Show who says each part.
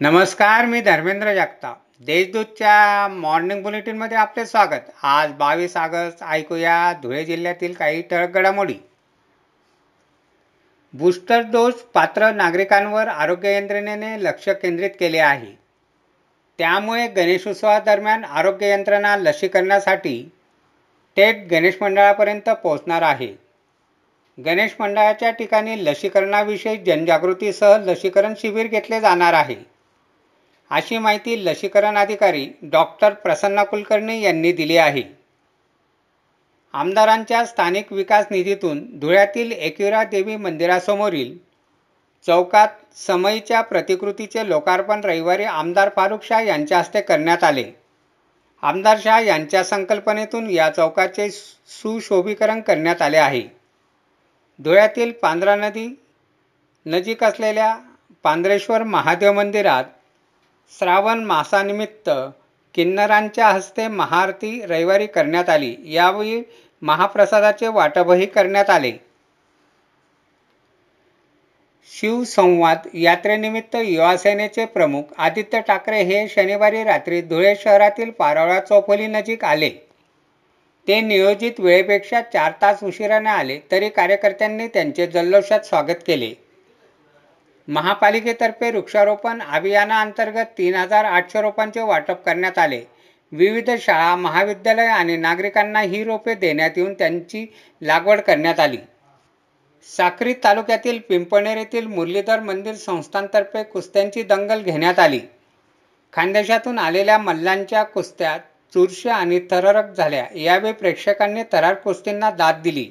Speaker 1: नमस्कार मी धर्मेंद्र जगताप. देशदूतच्या मॉर्निंग बुलेटिनमध्ये आपले स्वागत. आज बावीस ऑगस्ट ऐकूया धुळे जिल्ह्यातील काही ठळक घडामोडी. बूस्टर डोस पात्र नागरिकांवर आरोग्य यंत्रणेने लक्ष केंद्रित केले आहे. त्यामुळे गणेशोत्सवादरम्यान आरोग्य यंत्रणा लसीकरणासाठी थेट गणेश मंडळापर्यंत पोहोचणार आहे. गणेश मंडळाच्या ठिकाणी लसीकरणाविषयी जनजागृतीसह लसीकरण शिबिर घेतले जाणार आहे. अशी माहिती लसीकरण अधिकारी डॉक्टर प्रसन्ना कुलकर्णी यांनी दिली आहे. आमदारांच्या स्थानिक विकास निधीतून धुळ्यातील एकविरा देवी मंदिरासमोरील चौकात समईच्या प्रतिकृतीचे लोकार्पण रविवारी आमदार फारुख शाह यांच्या हस्ते करण्यात आले. आमदार शाह यांच्या संकल्पनेतून या चौकाचे सुशोभीकरण करण्यात आले आहे. धुळ्यातील पांढरा नदी नजीक असलेल्या पांढरेश्वर महादेव मंदिरात श्रावण मासानिमित्त किन्नरांच्या हस्ते महाआरती रविवारी करण्यात आली. यावेळी महाप्रसादाचे वाटपही करण्यात आले. शिवसंवाद यात्रेनिमित्त युवासेनेचे प्रमुख आदित्य ठाकरे हे शनिवारी रात्री धुळे शहरातील पारोळा चौफुली नजीक आले. ते नियोजित वेळेपेक्षा चार तास उशिराने आले. तरी कार्यकर्त्यांनी त्यांचे जल्लोषात स्वागत केले. महापालिकेतर्फे वृक्षारोपण अभियानाअंतर्गत तीन हजार आठशे रोपांचे वाटप करण्यात आले. विविध शाळा महाविद्यालय आणि नागरिकांना ही रोपे देण्यात येऊन त्यांची लागवड करण्यात आली. साक्री तालुक्यातील पिंपणेर येथील मुरलीधर मंदिर संस्थांतर्फे कुस्त्यांची दंगल घेण्यात आली. खानदेशातून आलेल्या मल्लांच्या कुस्त्या चुरशा आणि थररक झाल्या. यावेळी प्रेक्षकांनी थरार कुस्तींना दाद दिली.